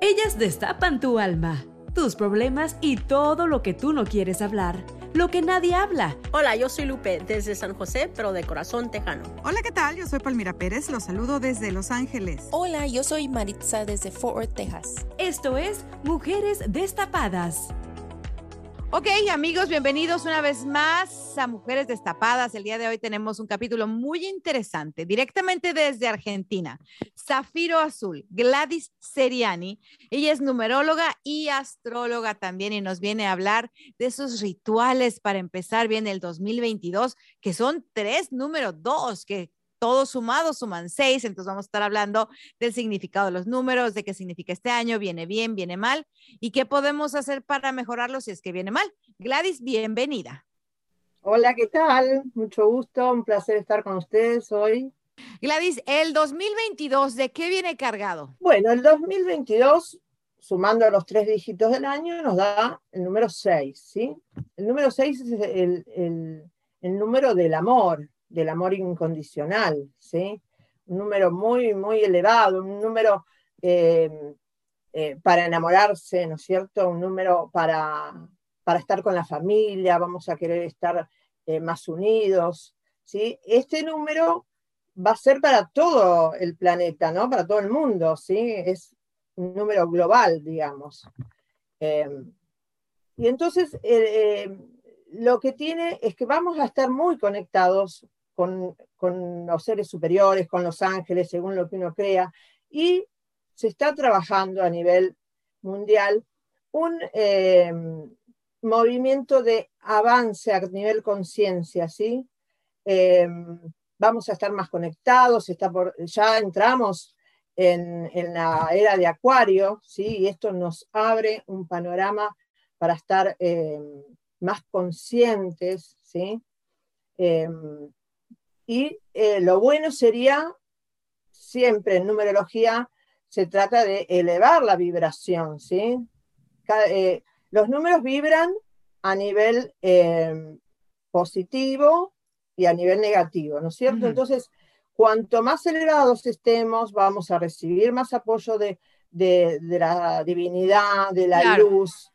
Ellas destapan tu alma, tus problemas y todo lo que tú no quieres hablar, lo que nadie habla. Hola, yo soy Lupe desde San José, pero de corazón tejano. Hola, ¿qué tal? Yo soy Palmira Pérez, los saludo desde Los Ángeles. Hola, yo soy Maritza desde Fort Worth, Texas. Esto es Mujeres Destapadas. Ok, amigos, bienvenidos una vez más a Mujeres Destapadas. El día de hoy tenemos un capítulo muy interesante, directamente desde Argentina. Zafiro Azul, Gladys Seriani. Ella es numeróloga y astróloga también y nos viene a hablar de esos rituales para empezar bien el 2022, que son tres número dos, que todos sumados suman seis, entonces vamos a estar hablando del significado de los números, de qué significa este año, viene bien, viene mal, y qué podemos hacer para mejorarlo si es que viene mal. Gladys, bienvenida. Hola, ¿qué tal? Mucho gusto, un placer estar con ustedes hoy. Gladys, el 2022, ¿de qué viene cargado? Bueno, el 2022, sumando los tres dígitos del año, nos da el número 6, ¿sí? El número 6 es el, el, el número del amor, del amor incondicional, ¿sí? Un número muy, muy elevado, un número eh, eh, para enamorarse, ¿no es cierto? Un número para, para estar con la familia, vamos a querer estar eh, más unidos, ¿sí? Este número va a ser para todo el planeta, ¿no? Para todo el mundo, ¿sí? Es un número global, digamos. y entonces, lo que tiene es que vamos a estar muy conectados con, los seres superiores, con los ángeles, según lo que uno crea, y se está trabajando a nivel mundial un eh, movimiento de avance a nivel conciencia, ¿sí? Eh, vamos a estar más conectados, ya entramos en, la era de Acuario, ¿sí? Y esto nos abre un panorama para estar eh, más conscientes, ¿sí? Y eh, lo bueno sería, siempre en numerología, se trata de elevar la vibración, ¿sí? Eh, los números vibran a nivel eh, positivo y a nivel negativo, ¿no es cierto? Entonces, cuanto más elevados estemos, vamos a recibir más apoyo de, la divinidad, de la luz,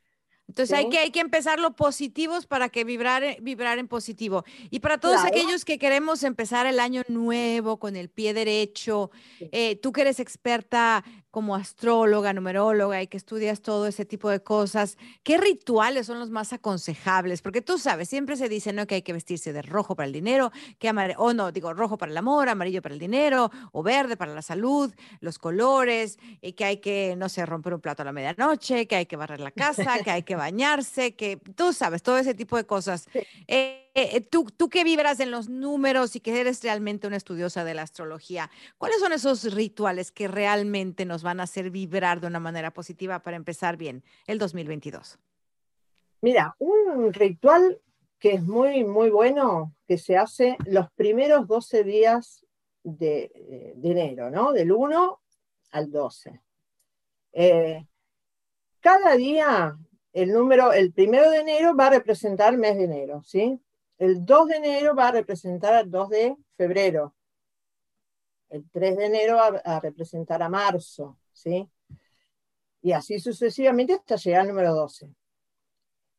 entonces hay, que, hay que empezar lo positivos para que vibrar, vibrar en positivo. Y para todos aquellos que queremos empezar el año nuevo con el pie derecho, eh, tú que eres experta como astróloga, numeróloga y que estudias todo ese tipo de cosas, ¿qué rituales son los más aconsejables? Porque tú sabes, siempre se dice ¿no? que hay que vestirse de rojo para el dinero, que o no, digo rojo para el amor, amarillo para el dinero, o verde para la salud, los colores, y que hay que, no sé, romper un plato a la medianoche, que hay que barrer la casa, que hay que bañarse, que tú sabes, todo ese tipo de cosas. Eh, eh, tú, tú que vibras en los números y que eres realmente una estudiosa de la astrología, ¿cuáles son esos rituales que realmente nos van a hacer vibrar de una manera positiva para empezar bien el 2022? Mira, un ritual que es muy, muy bueno, que se hace los primeros 12 días de, enero, ¿no? Del 1 al 12. Eh, cada día, el número, el primero de enero va a representar el mes de enero, ¿sí? El 2 de enero va a representar al 2 de febrero. El 3 de enero va a representar a marzo, ¿sí? Y así sucesivamente hasta llegar al número 12.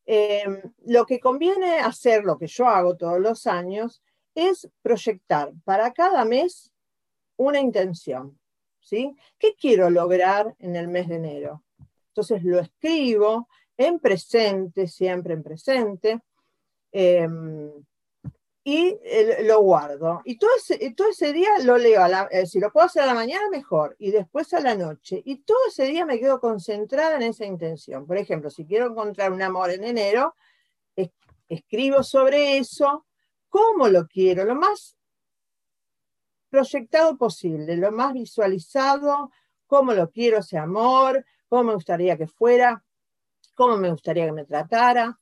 Em, lo que conviene hacer, lo que yo hago todos los años, es proyectar para cada mes una intención. ¿sí? ¿Qué quiero lograr en el mes de enero? Entonces lo escribo en presente, siempre en presente, em, y lo guardo. Y todo ese, todo ese día lo leo, eh, si lo puedo hacer a la mañana, mejor, y después a la noche. Y todo ese día me quedo concentrada en esa intención. Por ejemplo, si quiero encontrar un amor en enero, escribo sobre eso, cómo lo quiero, lo más proyectado posible, lo más visualizado, cómo lo quiero ese amor, cómo me gustaría que fuera, cómo me gustaría que me tratara,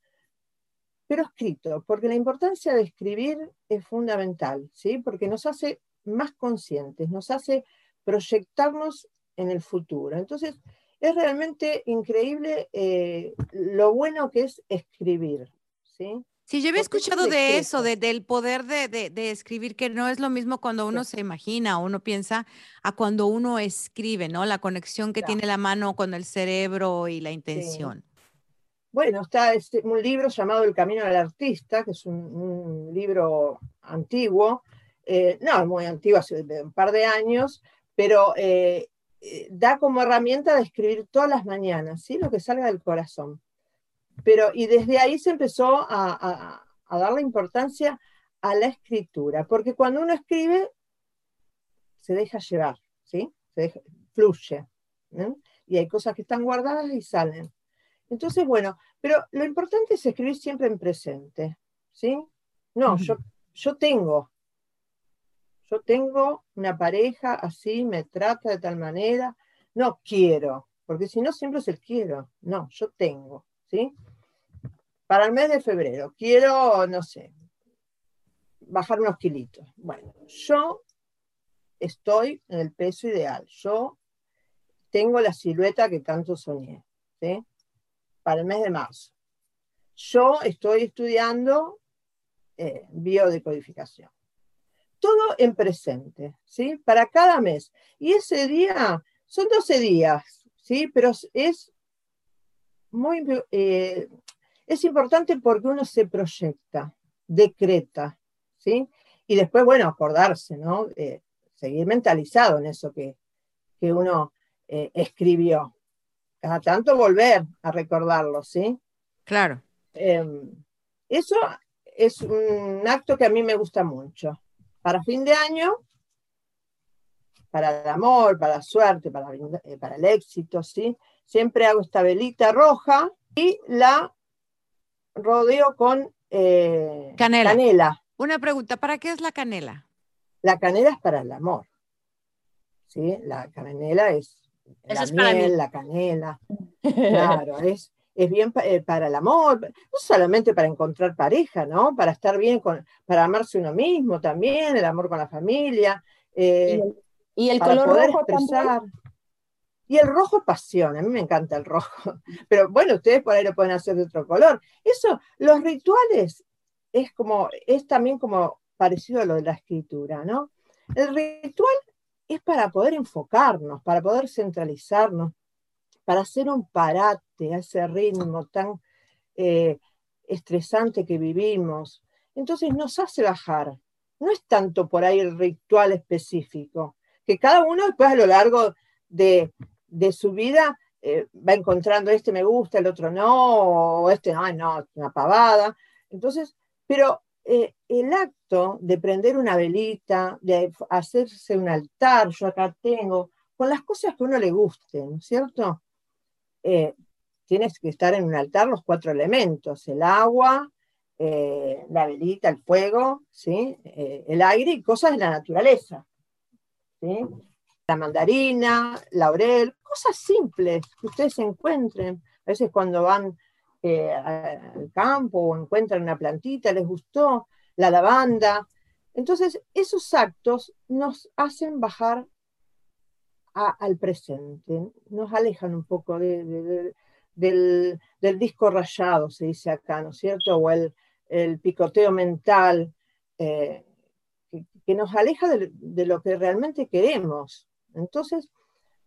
pero escrito, porque la importancia de escribir es fundamental, ¿sí? Porque nos hace más conscientes, nos hace proyectarnos en el futuro. Entonces, es realmente increíble eh, lo bueno que es escribir, ¿sí? Sí, yo había escuchado de eso, del poder de, escribir, que no es lo mismo cuando uno se imagina, uno piensa, a cuando uno escribe, ¿no? La conexión que tiene la mano con el cerebro y la intención. Bueno, está este, un libro llamado El Camino del Artista, que es un, libro antiguo, eh, no, muy antiguo, hace un par de años, pero eh, eh, da como herramienta de escribir todas las mañanas, ¿sí? Lo que salga del corazón. Pero, y desde ahí se empezó a, a, darle importancia a la escritura, porque cuando uno escribe, se deja llevar, ¿sí? Se fluye. Y hay cosas que están guardadas y salen. Entonces, bueno, pero lo importante es escribir siempre en presente, ¿sí? No, yo, yo tengo, yo tengo una pareja así, me trata de tal manera, no quiero, porque si no siempre es el quiero, no, yo tengo. Para el mes de febrero, quiero, no sé, bajar unos kilitos. Bueno, yo estoy en el peso ideal, yo tengo la silueta que tanto soñé, Para el mes de marzo. Yo estoy estudiando eh, biodecodificación. Todo en presente, ¿sí? Para cada mes. Y ese día, son 12 días, ¿sí? Pero es muy, eh, es importante porque uno se proyecta, decreta, ¿sí? Y después, bueno, acordarse, ¿no? Eh, seguir mentalizado en eso que, que uno eh, escribió. Cada tanto volver a recordarlo, ¿sí? Claro. Em, eso es un acto que a mí me gusta mucho. Para fin de año, para el amor, para la suerte, para, para el éxito, ¿sí? siempre hago esta velita roja y la rodeo con eh, canela. Una pregunta, ¿para qué es la canela? La canela es para el amor. ¿sí? La canela es la miel, la canela. Claro, es, es bien eh, para el amor, no solamente para encontrar pareja, ¿no? Para estar bien, con, para amarse uno mismo también, el amor con la familia. Eh, y el, color rojo expresar. Y el rojo es pasión, a mí me encanta el rojo, pero bueno, ustedes por ahí lo pueden hacer de otro color. Eso, los rituales es como, es también como parecido a lo de la escritura, ¿no? El ritual es para poder enfocarnos, para poder centralizarnos, para hacer un parate a ese ritmo tan eh, estresante que vivimos. Entonces nos hace bajar. No es tanto por ahí el ritual específico, que cada uno después a lo largo de, de su vida eh, va encontrando este me gusta, el otro no, o este, ay, no, una pavada. Entonces, pero eh, el acto de prender una velita, de hacerse un altar, yo acá tengo, con las cosas que uno le gusten, ¿cierto? Eh, tienes que estar en un altar los cuatro elementos, el agua, la velita, el fuego, ¿sí? el aire y cosas de la naturaleza. La mandarina, laurel, cosas simples que ustedes encuentren. A veces cuando van eh, al campo o encuentran una plantita, les gustó, la lavanda. Entonces, esos actos nos hacen bajar al presente, nos alejan un poco del, disco rayado, se dice acá, ¿no es cierto? O el, picoteo mental, eh, que, nos aleja de, lo que realmente queremos. Entonces,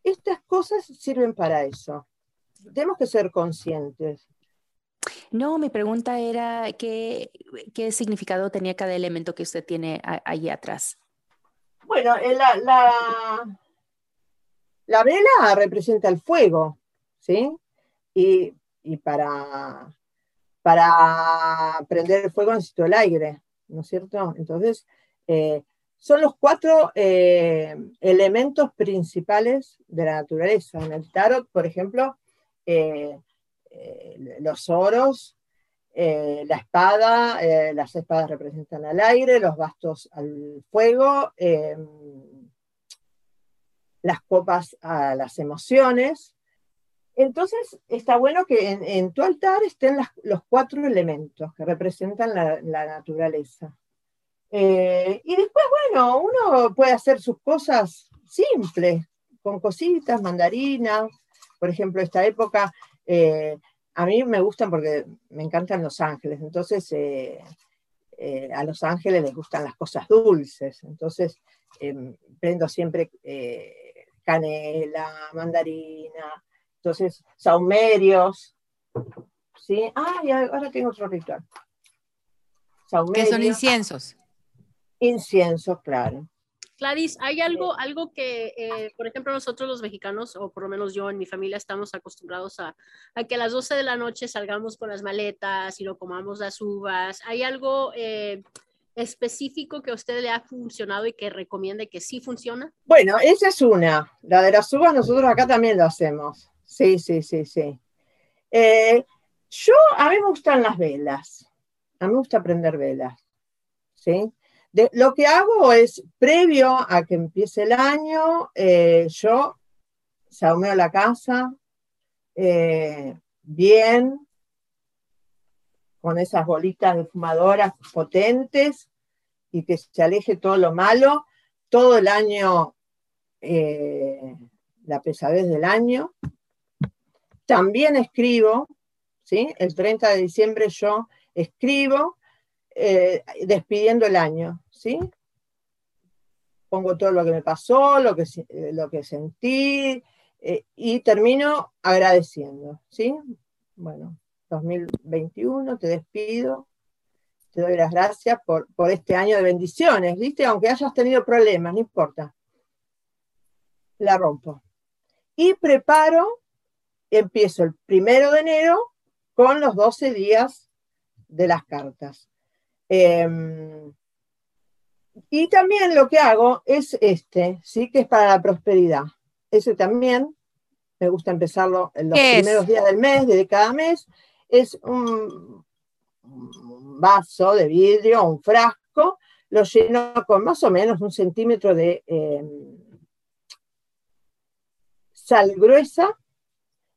estas cosas sirven para eso. Tenemos que ser conscientes. No, mi pregunta era qué, qué significado tenía cada elemento que usted tiene ahí atrás. Bueno, eh, la, la, vela representa el fuego, ¿sí? y, para, para prender el fuego necesito el aire, ¿no es cierto? Entonces, eh, son los cuatro eh, elementos principales de la naturaleza. En el tarot, por ejemplo, los oros, la espada, las espadas representan al aire, los bastos al fuego, las copas a las emociones. Entonces, está bueno que en, tu altar estén los cuatro elementos que representan la, naturaleza. Eh, y después, bueno, uno puede hacer sus cosas simples, con cositas, mandarinas. Por ejemplo, esta época, eh, a mí me gustan porque me encantan los ángeles. Entonces, eh, a los ángeles les gustan las cosas dulces. Entonces, prendo siempre canela, mandarina, entonces saumerios, ¿sí? Ah, y ahora tengo otro ritual. ¿Qué son inciensos? Inciensos, claro. Gladys, ¿hay algo, algo que, eh, por ejemplo, nosotros los mexicanos, o por lo menos yo en mi familia, estamos acostumbrados a, a, que a las 12 de la noche salgamos con las maletas y no comamos las uvas? ¿Hay algo eh, específico que a usted le ha funcionado y que recomiende que sí funciona? Bueno, esa es una. La de las uvas nosotros acá también lo hacemos. Sí, sí, sí, sí. Eh, yo, a mí me gustan las velas. A mí me gusta prender velas. ¿Sí? Lo que hago es, previo a que empiece el año, eh, yo saumeo la casa eh, bien, con esas bolitas de fumadoras potentes y que se aleje todo lo malo, todo el año, eh, la pesadez del año. También escribo, ¿sí? El 30 de diciembre yo escribo despidiendo el año, ¿sí? Pongo todo lo que me pasó, lo que, lo que sentí eh, y termino agradeciendo, ¿sí? Bueno, 2021, te despido, te doy las gracias por, por este año de bendiciones, ¿viste? Aunque hayas tenido problemas, no importa. La rompo. Y preparo, empiezo el primero de enero con los 12 días de las cartas. Em, y también lo que hago es este, ¿sí? que es para la prosperidad. Ese también me gusta empezarlo en los primeros días del mes, de cada mes, es un, vaso de vidrio, un frasco, lo lleno con más o menos un centímetro de em, sal gruesa,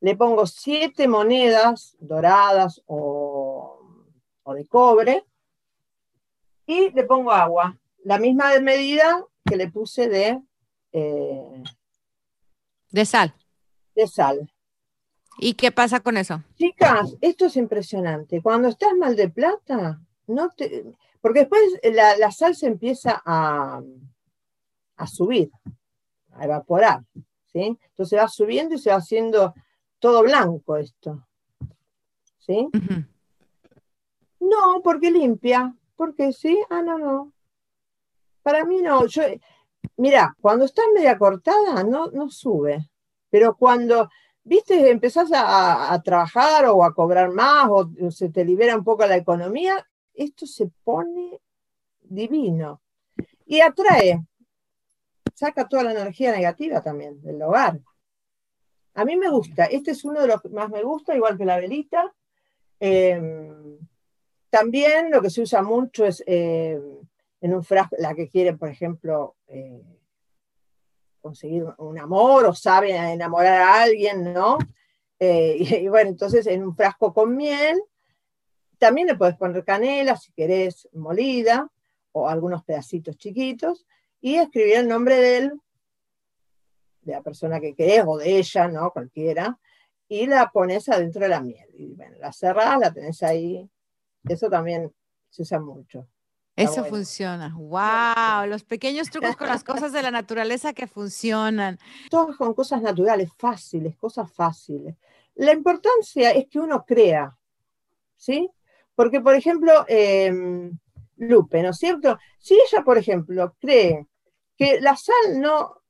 le pongo siete monedas doradas o, de cobre. Y le pongo agua, la misma medida que le puse de... Eh, de sal. De sal. ¿Y qué pasa con eso? Chicas, esto es impresionante. Cuando estás mal de plata, no te. Porque después la, sal se empieza a, a, subir, a evaporar. ¿sí? Entonces va subiendo y se va haciendo todo blanco esto. ¿Sí? No, porque limpia. Porque sí, ah, no, no. Para mí no. Yo, mira, cuando estás media cortada, no, no sube. Pero cuando viste, empezás a, trabajar o a cobrar más o se te libera un poco la economía, esto se pone divino y atrae, saca toda la energía negativa también del hogar. A mí me gusta, este es uno de los que más me gusta, igual que la velita. Em, también lo que se usa mucho es em, en un frasco, la que quiere, por ejemplo, eh, conseguir un amor o sabe enamorar a alguien, ¿no? Eh, y, bueno, entonces en un frasco con miel, también le puedes poner canela si querés molida o algunos pedacitos chiquitos y escribir el nombre de él, de la persona que querés o de ella, ¿no? Cualquiera, y la pones adentro de la miel. Y bueno, la cerrás, la tenés ahí. Eso también se usa mucho. Eso funciona. ¡Wow! Los pequeños trucos con las cosas de la naturaleza que funcionan. Todas con cosas naturales, fáciles, cosas fáciles. La importancia es que uno crea, ¿sí? Porque, por ejemplo, em, Lupe, ¿no es cierto? Si ella, por ejemplo, cree que la sal no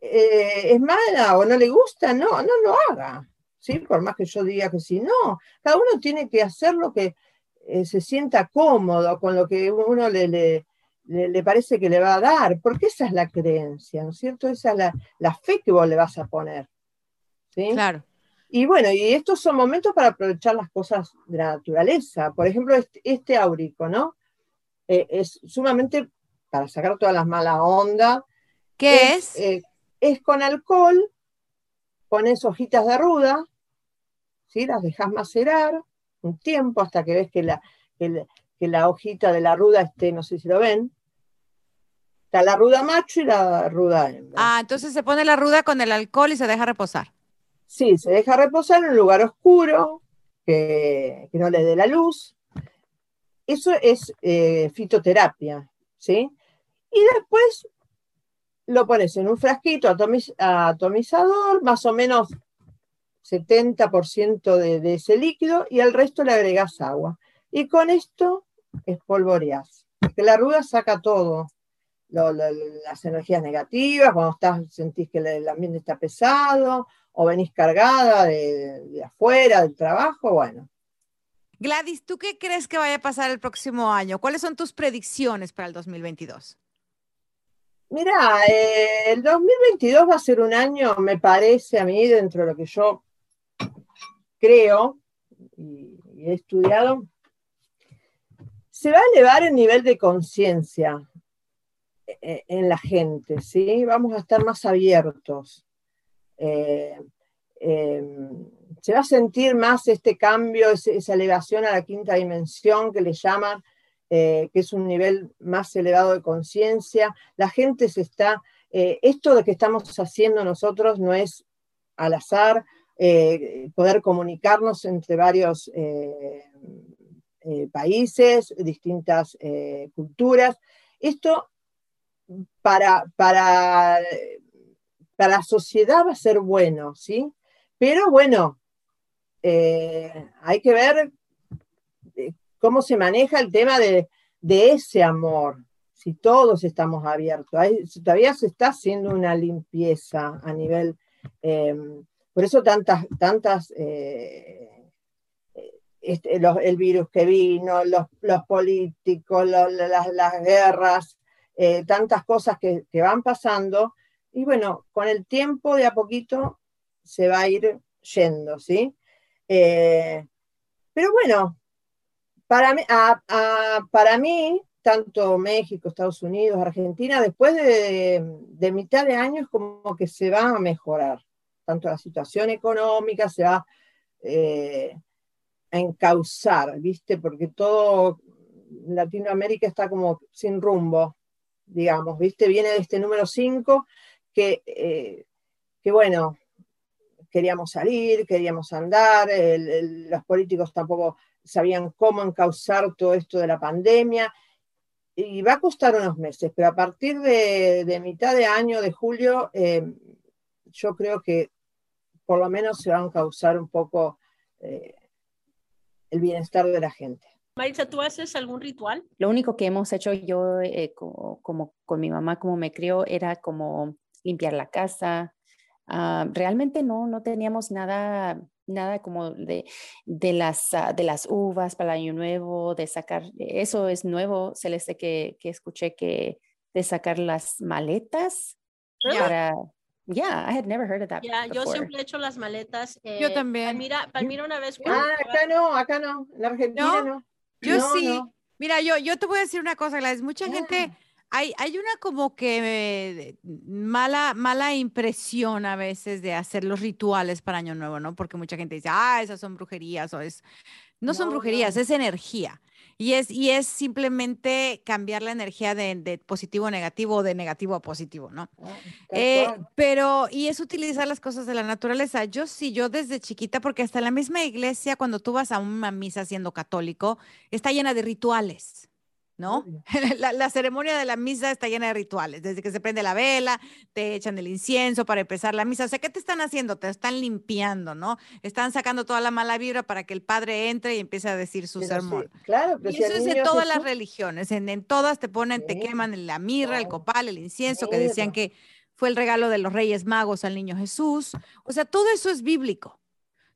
eh, es mala o no le gusta, no, no lo haga. ¿sí? Por más que yo diga que sí, no, cada uno tiene que hacer lo que eh, se sienta cómodo, con lo que uno le, le, le, parece que le va a dar, porque esa es la creencia, ¿no es cierto? Esa es la, la fe que vos le vas a poner. ¿sí? Claro. Y bueno, y estos son momentos para aprovechar las cosas de la naturaleza. Por ejemplo, este, este áurico, ¿no? Eh, es sumamente para sacar todas las malas ondas. ¿Qué es? Eh, es con alcohol, pones hojitas de ruda, ¿sí? las dejas macerar un tiempo hasta que ves que la, que la hojita de la ruda esté, no sé si lo ven, está la ruda macho y la ruda hembra. Ah, entonces se pone la ruda con el alcohol y se deja reposar. Sí, se deja reposar en un lugar oscuro, que, no le dé la luz. Eso es eh, fitoterapia, ¿sí? Y después lo pones en un frasquito atomizador, más o menos 70% de, de, ese líquido, y al resto le agregas agua. Y con esto espolvoreas. Porque la ruda saca todo. las energías negativas, cuando estás, sentís que el ambiente está pesado, o venís cargada de, afuera, del trabajo, bueno. Gladys, ¿tú qué crees que vaya a pasar el próximo año? ¿Cuáles son tus predicciones para el 2022? Mira, eh, el 2022 va a ser un año, me parece a mí, dentro de lo que yo creo y, he estudiado, se va a elevar el nivel de conciencia eh, en la gente, ¿sí? Vamos a estar más abiertos. Eh, em, se va a sentir más este cambio, esa elevación a la quinta dimensión que le llaman, eh, que es un nivel más elevado de conciencia. La gente se está, eh, esto de que estamos haciendo nosotros no es al azar, poder comunicarnos entre varios países, distintas culturas. Esto para, para para la sociedad va a ser bueno, ¿sí? Pero bueno, eh, hay que ver eh, cómo se maneja el tema de, ese amor, si todos estamos abiertos. todavía se está haciendo una limpieza a nivel, por eso tantas, tantas, eh, este, el virus que vino, los, políticos, las, guerras, tantas cosas que, van pasando y bueno, con el tiempo de a poquito se va a ir yendo, ¿sí? Eh, pero bueno, para mí, para mí, tanto México, Estados Unidos, Argentina, después de, mitad de año es como que se va a mejorar. Tanto la situación económica se va eh, a encauzar, ¿viste? Porque todo Latinoamérica está como sin rumbo, digamos, ¿viste? Viene de este número 5 eh, que, bueno, queríamos salir, queríamos andar, los políticos tampoco sabían cómo encauzar todo esto de la pandemia. Y va a costar unos meses, pero a partir de, mitad de año, de julio, eh, yo creo que por lo menos se va a encauzar un poco eh, el bienestar de la gente. Maritza, ¿tú haces algún ritual? Lo único que hemos hecho yo, como, con mi mamá, como me crió, era como limpiar la casa. Ah, realmente no, no teníamos nada, nada como de, de, las, ah, de las uvas para el año nuevo, de sacar, eso es nuevo, Celeste, que, que escuché que de sacar las maletas para... Yeah, I had never heard of that. Yeah, yo siempre he hecho las maletas. yo eh, también. Mira, Palmira una vez. Ah, acá no, acá no, en Argentina no. Yo sí. Mira, yo, yo te voy a decir una cosa, Gladys. Mucha gente hay, una como que mala, mala impresión a veces de hacer los rituales para Año Nuevo, ¿no? Porque mucha gente dice, ah, esas son brujerías o es... No, son brujerías, es energía. Y es, y es simplemente cambiar la energía de, positivo a negativo o de negativo a positivo, ¿no? Ah, eh, pero, y es utilizar las cosas de la naturaleza. Yo sí, yo desde chiquita, porque hasta la misma iglesia, cuando tú vas a una misa siendo católico, está llena de rituales. ¿No? La, ceremonia de la misa está llena de rituales, desde que se prende la vela, te echan el incienso para empezar la misa, o sea, ¿qué te están haciendo? Te están limpiando, ¿no? Están sacando toda la mala vibra para que el padre entre y empiece a decir su sermón. claro, y eso es en todas las religiones, en, todas te ponen, te queman la mirra, el copal, el incienso, que decían que fue el regalo de los reyes magos al niño Jesús, o sea, todo eso es bíblico.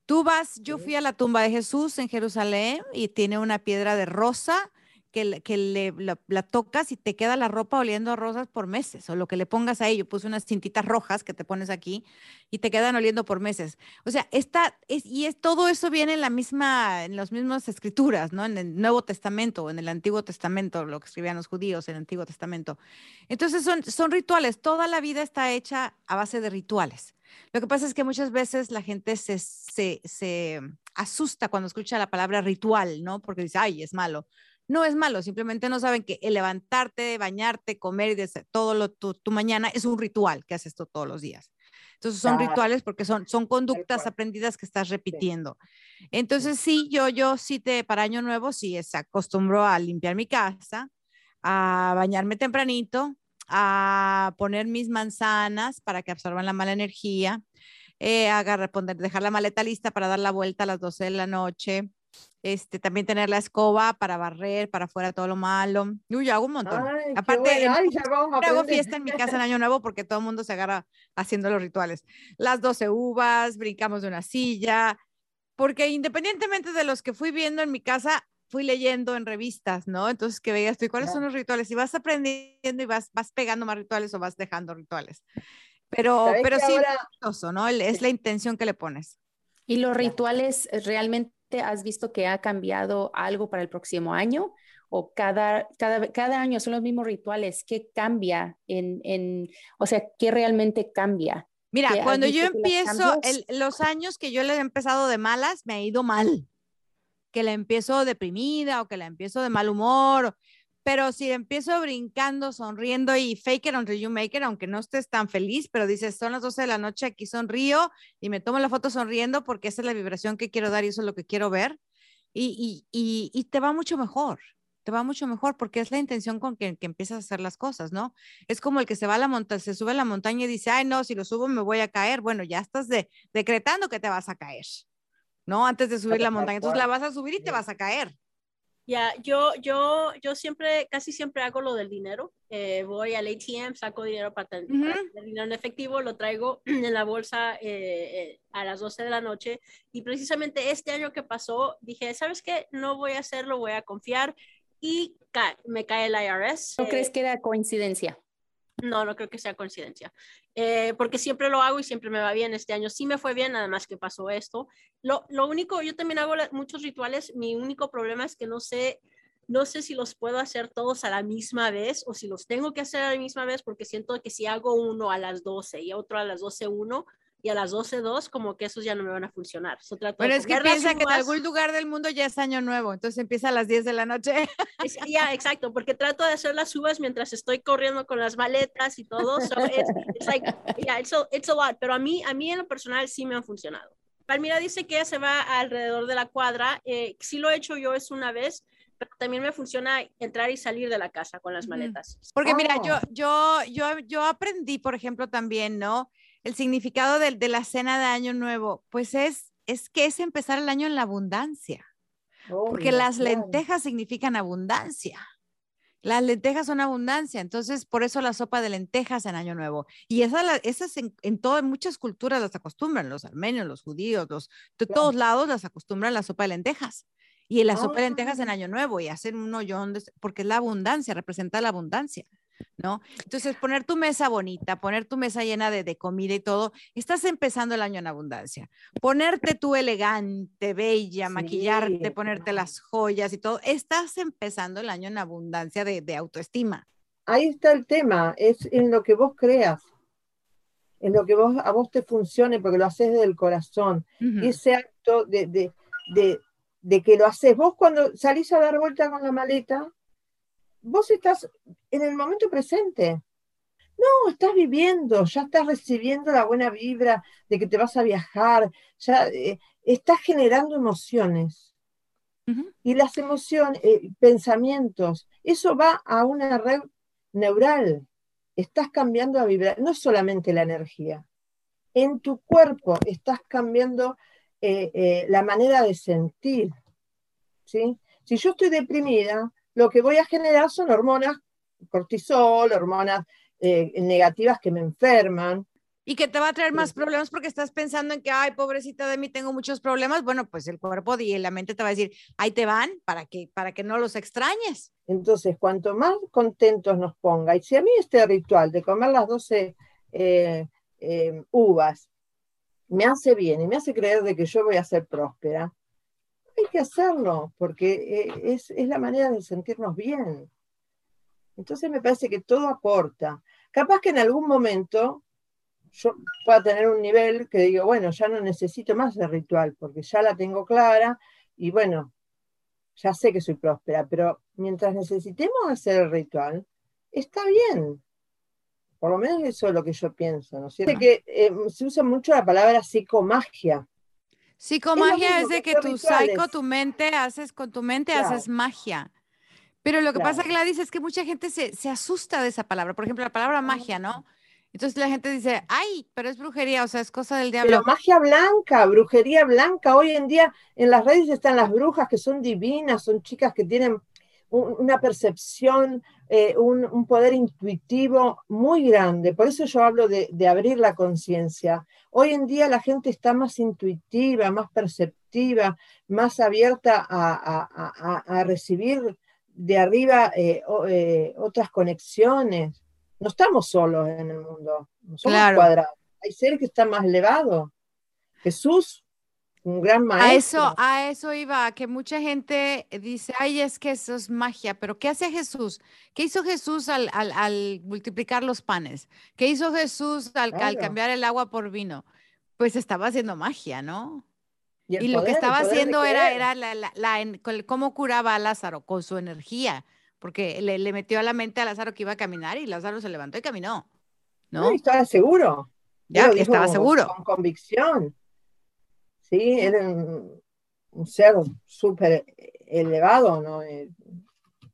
Tú vas, yo fui a la tumba de Jesús en Jerusalén y tiene una piedra de rosa que, le, la, tocas y te queda la ropa oliendo a rosas por meses, o lo que le pongas ahí. Yo puse unas cintitas rojas que te pones aquí y te quedan oliendo por meses. O sea, esta es, y es todo eso viene en la misma, en las mismas escrituras, ¿no? En el Nuevo Testamento o en el Antiguo Testamento, lo que escribían los judíos en el Antiguo Testamento. Entonces son, son rituales, toda la vida está hecha a base de rituales. Lo que pasa es que muchas veces la gente se, se, se asusta cuando escucha la palabra ritual, ¿no? Porque dice, ay, es malo no es malo, simplemente no saben que el levantarte, bañarte, comer y de todo lo, tu, mañana es un ritual que haces esto todos los días. Entonces son rituales porque son, son conductas aprendidas que estás repitiendo. Entonces sí, yo, yo sí te, para año nuevo, sí, es, acostumbro a limpiar mi casa, a bañarme tempranito, a poner mis manzanas para que absorban la mala energía, eh, agarrar, poner, dejar la maleta lista para dar la vuelta a las 12 de la noche, este, también tener la escoba para barrer, para afuera todo lo malo. Uy, yo hago un montón. Aparte, hago fiesta en mi casa en Año Nuevo porque todo el mundo se agarra haciendo los rituales. Las 12 uvas, brincamos de una silla, porque independientemente de los que fui viendo en mi casa, fui leyendo en revistas, ¿no? Entonces que veías tú, ¿cuáles son los rituales? Y vas aprendiendo y vas, vas pegando más rituales o vas dejando rituales. Pero, pero sí, ¿no? Es la intención que le pones. Y los rituales realmente has visto que ha cambiado algo para el próximo año? ¿O cada, cada, cada año son los mismos rituales? ¿Qué cambia en, en o sea, qué realmente cambia? Mira, cuando yo empiezo, los años que yo le he empezado de malas, me ha ido mal. Que la empiezo deprimida o que la empiezo de mal humor pero si empiezo brincando, sonriendo y fake it until you make it, aunque no estés tan feliz, pero dices, son las 12 de la noche, aquí sonrío y me tomo la foto sonriendo porque esa es la vibración que quiero dar y eso es lo que quiero ver. Y, y, y, te va mucho mejor, te va mucho mejor porque es la intención con que, que, empiezas a hacer las cosas, ¿no? Es como el que se va a la montaña, se sube a la montaña y dice, ay, no, si lo subo me voy a caer. Bueno, ya estás de, decretando que te vas a caer, ¿no? Antes de subir la montaña. Entonces la vas a subir y te vas a caer. Ya, yo, yo, yo siempre, casi siempre hago lo del dinero. Eh, voy al ATM, saco dinero para, tener dinero en efectivo, lo traigo en la bolsa eh, eh, a las 12 de la noche. Y precisamente este año que pasó, dije, ¿sabes qué? No voy a hacerlo, voy a confiar. Y me cae el IRS. ¿No crees que era coincidencia? No, no creo que sea coincidencia, eh, porque siempre lo hago y siempre me va bien. Este año sí me fue bien, nada más que pasó esto. Lo, lo único, yo también hago muchos rituales, mi único problema es que no sé, no sé si los puedo hacer todos a la misma vez o si los tengo que hacer a la misma vez, porque siento que si hago uno a las 12 y otro a las 12, uno, y a las 12.02 como que esos ya no me van a funcionar. Pero es que piensa que en algún lugar del mundo ya es año nuevo, entonces empieza a las 10 de la noche. Ya, exacto, porque trato de hacer las uvas mientras estoy corriendo con las maletas y todo. So it's, it's like, yeah, it's a, it's a lot, pero a mí, a mí en lo personal sí me han funcionado. Palmira dice que ella se va alrededor de la cuadra. Eh, sí lo he hecho yo es una vez, pero también me funciona entrar y salir de la casa con las maletas. Porque mira, yo, oh. yo, yo, yo aprendí, por ejemplo, también, ¿no? El significado de, de, la cena de Año Nuevo, pues es, es que es empezar el año en la abundancia, porque las lentejas significan abundancia. Las lentejas son abundancia, entonces por eso la sopa de lentejas en Año Nuevo. Y esas, en, en todas, muchas culturas las acostumbran, los armenios, los judíos, los, de todos lados las acostumbran la sopa de lentejas. Y la sopa de lentejas en ah. Año Nuevo y hacen un hoyón, porque es la abundancia, representa la abundancia. ¿No? Entonces, poner tu mesa bonita, poner tu mesa llena de, comida y todo, estás empezando el año en abundancia. Ponerte tú elegante, bella, maquillarte, ponerte las joyas y todo, estás empezando el año en abundancia de, autoestima. Ahí está el tema, es en lo que vos creas, en lo que vos, a vos te funcione, porque lo haces desde el corazón. ese acto de, de, de, de que lo haces vos cuando salís a dar vuelta con la maleta, vos estás en el momento presente. No, estás viviendo, ya estás recibiendo la buena vibra de que te vas a viajar, ya eh, estás generando emociones. Y las emociones, eh, pensamientos, eso va a una red neural. Estás cambiando la vibra, no solamente la energía. En tu cuerpo estás cambiando eh, la manera de sentir. ¿sí? Si yo estoy deprimida, lo que voy a generar son hormonas, cortisol, hormonas eh, negativas que me enferman. y que te va a traer más problemas porque estás pensando en que, ay, pobrecita de mí, tengo muchos problemas, bueno, pues el cuerpo y la mente te va a decir, ahí te van para que, para que no los extrañes. Entonces, cuanto más contentos nos ponga, y si a mí este ritual de comer las 12 eh, eh, uvas me hace bien y me hace creer de que yo voy a ser próspera, hay que hacerlo, porque eh, es, es la manera de sentirnos bien. Entonces me parece que todo aporta. Capaz que en algún momento yo pueda tener un nivel que digo, bueno, ya no necesito más el ritual porque ya la tengo clara y bueno, ya sé que soy próspera, pero mientras necesitemos hacer el ritual, está bien. Por lo menos eso es lo que yo pienso, ¿no es cierto? Que eh, se usa mucho la palabra psicomagia. Psicomagia es, de que tu psico, tu mente, haces con tu mente, haces magia. Pero lo que pasa, Gladys, es que mucha gente se, se, asusta de esa palabra. Por ejemplo, la palabra magia, ¿no? Entonces la gente dice, ay, pero es brujería, o sea, es cosa del diablo. Pero magia blanca, brujería blanca. Hoy en día en las redes están las brujas que son divinas, son chicas que tienen una percepción, eh, un, poder intuitivo muy grande. Por eso yo hablo de, abrir la conciencia. Hoy en día la gente está más intuitiva, más perceptiva, más abierta a, recibir de arriba eh, eh, otras conexiones no estamos solos en el mundo, no somos cuadrados. Hay seres que están más elevados. Jesús, un gran maestro. A eso, a eso iba, que mucha gente dice, ay, es que eso es magia, pero ¿qué hace Jesús? ¿Qué hizo Jesús al, multiplicar los panes? ¿Qué hizo Jesús al, cambiar el agua por vino? Pues estaba haciendo magia, ¿no? Y, lo que estaba haciendo era, era la, la, cómo curaba a Lázaro con su energía porque le, metió a la mente a Lázaro que iba a caminar y Lázaro se levantó y caminó. ¿No? estaba seguro. Ya, estaba seguro. Con convicción. Sí, era un, ser súper elevado, ¿no? Eh,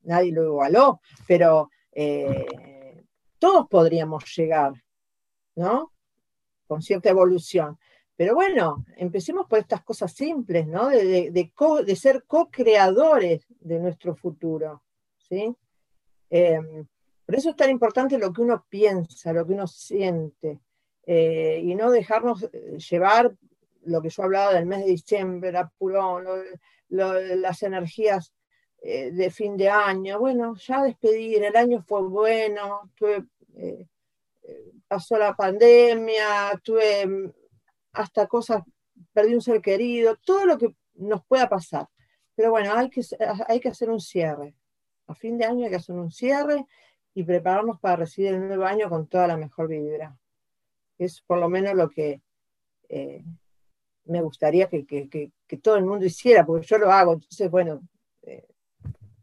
nadie lo igualó, pero eh, todos podríamos llegar, ¿no? Con cierta evolución. Pero bueno, empecemos por estas cosas simples, ¿no? De, ser co-creadores de nuestro futuro. ¿sí? Em, por eso es tan importante lo que uno piensa, lo que uno siente, eh, y no dejarnos llevar lo que yo hablaba del mes de diciembre, apurón, las energías eh, de fin de año. Bueno, ya despedir, el año fue bueno, pasó la pandemia, tuve mm, hasta cosas, perdí un ser querido, todo lo que nos pueda pasar. Pero bueno, hay que, hay que hacer un cierre a fin de año hay que hacer un cierre y prepararnos para recibir el nuevo año con toda la mejor vibra. Es por lo menos lo que eh, me gustaría que, todo el mundo hiciera, porque yo lo hago. Entonces, bueno, eh,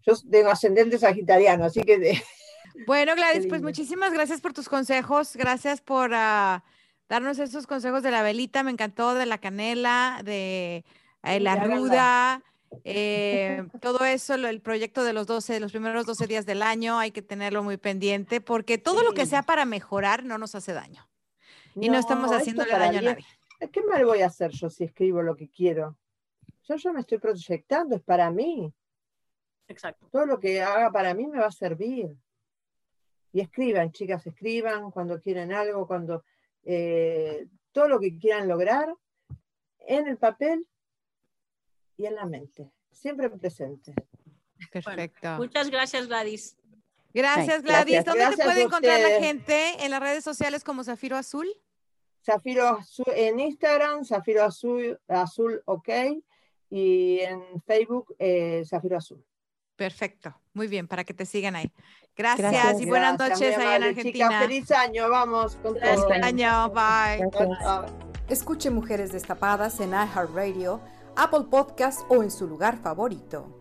yo tengo ascendente sagitariano, así que... bueno, Gladys, pues muchísimas gracias por tus consejos, gracias por ah, darnos esos consejos de la velita, me encantó de la canela, de eh, la ruda. Eh, todo eso, el proyecto de los 12, los primeros 12 días del año, hay que tenerlo muy pendiente porque todo lo que sea para mejorar no nos hace daño. Y no, estamos haciéndole daño a nadie. ¿Qué mal voy a hacer yo si escribo lo que quiero? Yo ya me estoy proyectando, es para mí. Exacto. Todo lo que haga para mí me va a servir. Y escriban, chicas, escriban cuando quieren algo, cuando eh, todo lo que quieran lograr en el papel y en la mente, siempre presente. Perfecto. muchas gracias, Gladys. Gracias, Gladys. ¿Dónde te puede encontrar la gente? ¿En las redes sociales como Zafiro Azul? Zafiro Azul en Instagram, Zafiro Azul, Azul OK, y en Facebook, eh, Zafiro Azul. Perfecto, muy bien, para que te sigan ahí. Gracias, y buenas noches allá en Argentina. feliz año, vamos con Feliz año, bye. Escuche Mujeres Destapadas en iHeartRadio Apple Podcast o en su lugar favorito.